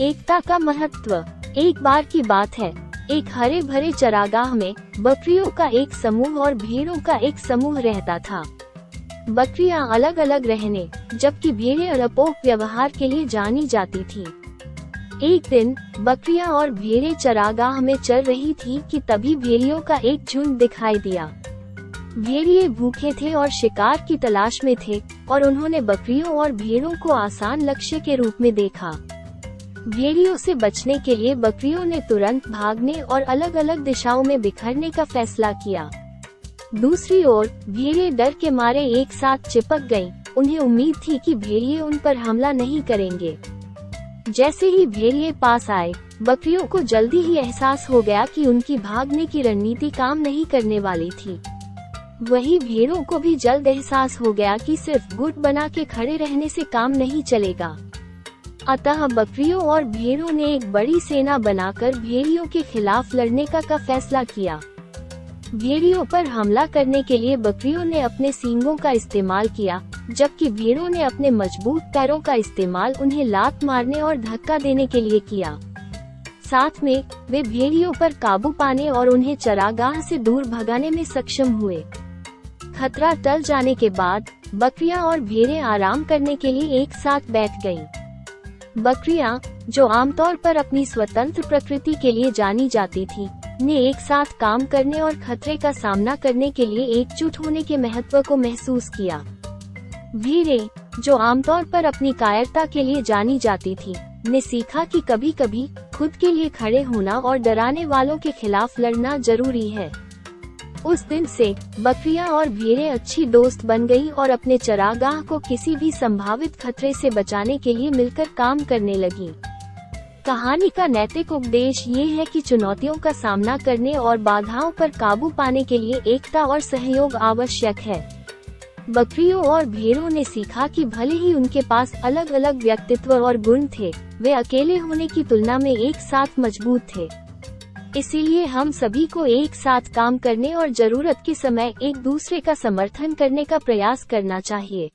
एकता का महत्व, एक बार की बात है। एक हरे भरे चरागाह में, बकरियों का एक समूह और भेड़ों का एक समूह रहता था। बकरियाँ अलग अलग रहने, जबकि भेड़ें अड़पोक व्यवहार के लिए जानी जाती थी। एक दिन, बकरियाँ और भेड़ें चरागाह में चल रही थी कि तभी भेड़ियों का एक झुंड दिखाई दिया। भेड़िए भूखे थे और शिकार की तलाश में थे, और उन्होंने बकरियों और भेड़ों को आसान लक्ष्य के रूप में देखा। भेड़ियों से बचने के लिए बकरियों ने तुरंत भागने और अलग अलग दिशाओं में बिखरने का फैसला किया। दूसरी ओर, भेड़िए डर के मारे एक साथ चिपक गईं। उन्हें उम्मीद थी कि भेड़िए उन पर हमला नहीं करेंगे। जैसे ही भेड़िए पास आए, बकरियों को जल्दी ही एहसास हो गया कि उनकी भागने की रणनीति काम नहीं करने वाली थी। वही भेड़ों को भी जल्द एहसास हो गया कि सिर्फ़ गुट बना के खड़े रहने से काम नहीं चलेगा। अतः बकरियों और भेड़ों ने एक बड़ी सेना बनाकर भेड़ियों के खिलाफ लड़ने का का फैसला किया। भेड़ियों पर हमला करने के लिए बकरियों ने अपने सींगों का इस्तेमाल किया, जबकि भेड़ों ने अपने मज़बूत पैरों का इस्तेमाल उन्हें लात मारने और धक्का देने के लिए किया। साथ में, वे भेड़ियों पर काबू पाने और उन्हें चरागाह से दूर भगाने में सक्षम हुए। खतरा टल जाने के बाद, बकरियाँ और भेड़ें आराम करने के लिए एक साथ बैठ गईं। बकरियाँ, जो आमतौर पर अपनी स्वतंत्र प्रकृति के लिए जानी जाती थी ने एक साथ काम करने और खतरे का सामना करने के लिए एकजुट होने के महत्व को महसूस किया। भीड़े जो आमतौर पर अपनी कायरता के लिए जानी जाती थी ने सीखा कि कभी कभी खुद के लिए खड़े होना और डराने वालों के खिलाफ लड़ना ज़रूरी है। उस दिन से, बकरियाँ और भेड़ें अच्छी दोस्त बन गई और अपने चरागाह को किसी भी संभावित खतरे से बचाने के लिए मिलकर काम करने लगी। कहानी का नैतिक उपदेश ये है कि चुनौतियों का सामना करने और बाधाओं पर काबू पाने के लिए एकता और सहयोग आवश्यक है। बकरियों और भेड़ों ने सीखा कि भले ही उनके पास अलग अलग व्यक्तित्व और गुण थे, वे अकेले होने की तुलना में एक साथ मज़बूत थे। इसीलिए हम सभी को एक साथ काम करने और ज़रूरत के समय एक दूसरे का समर्थन करने का प्रयास करना चाहिए।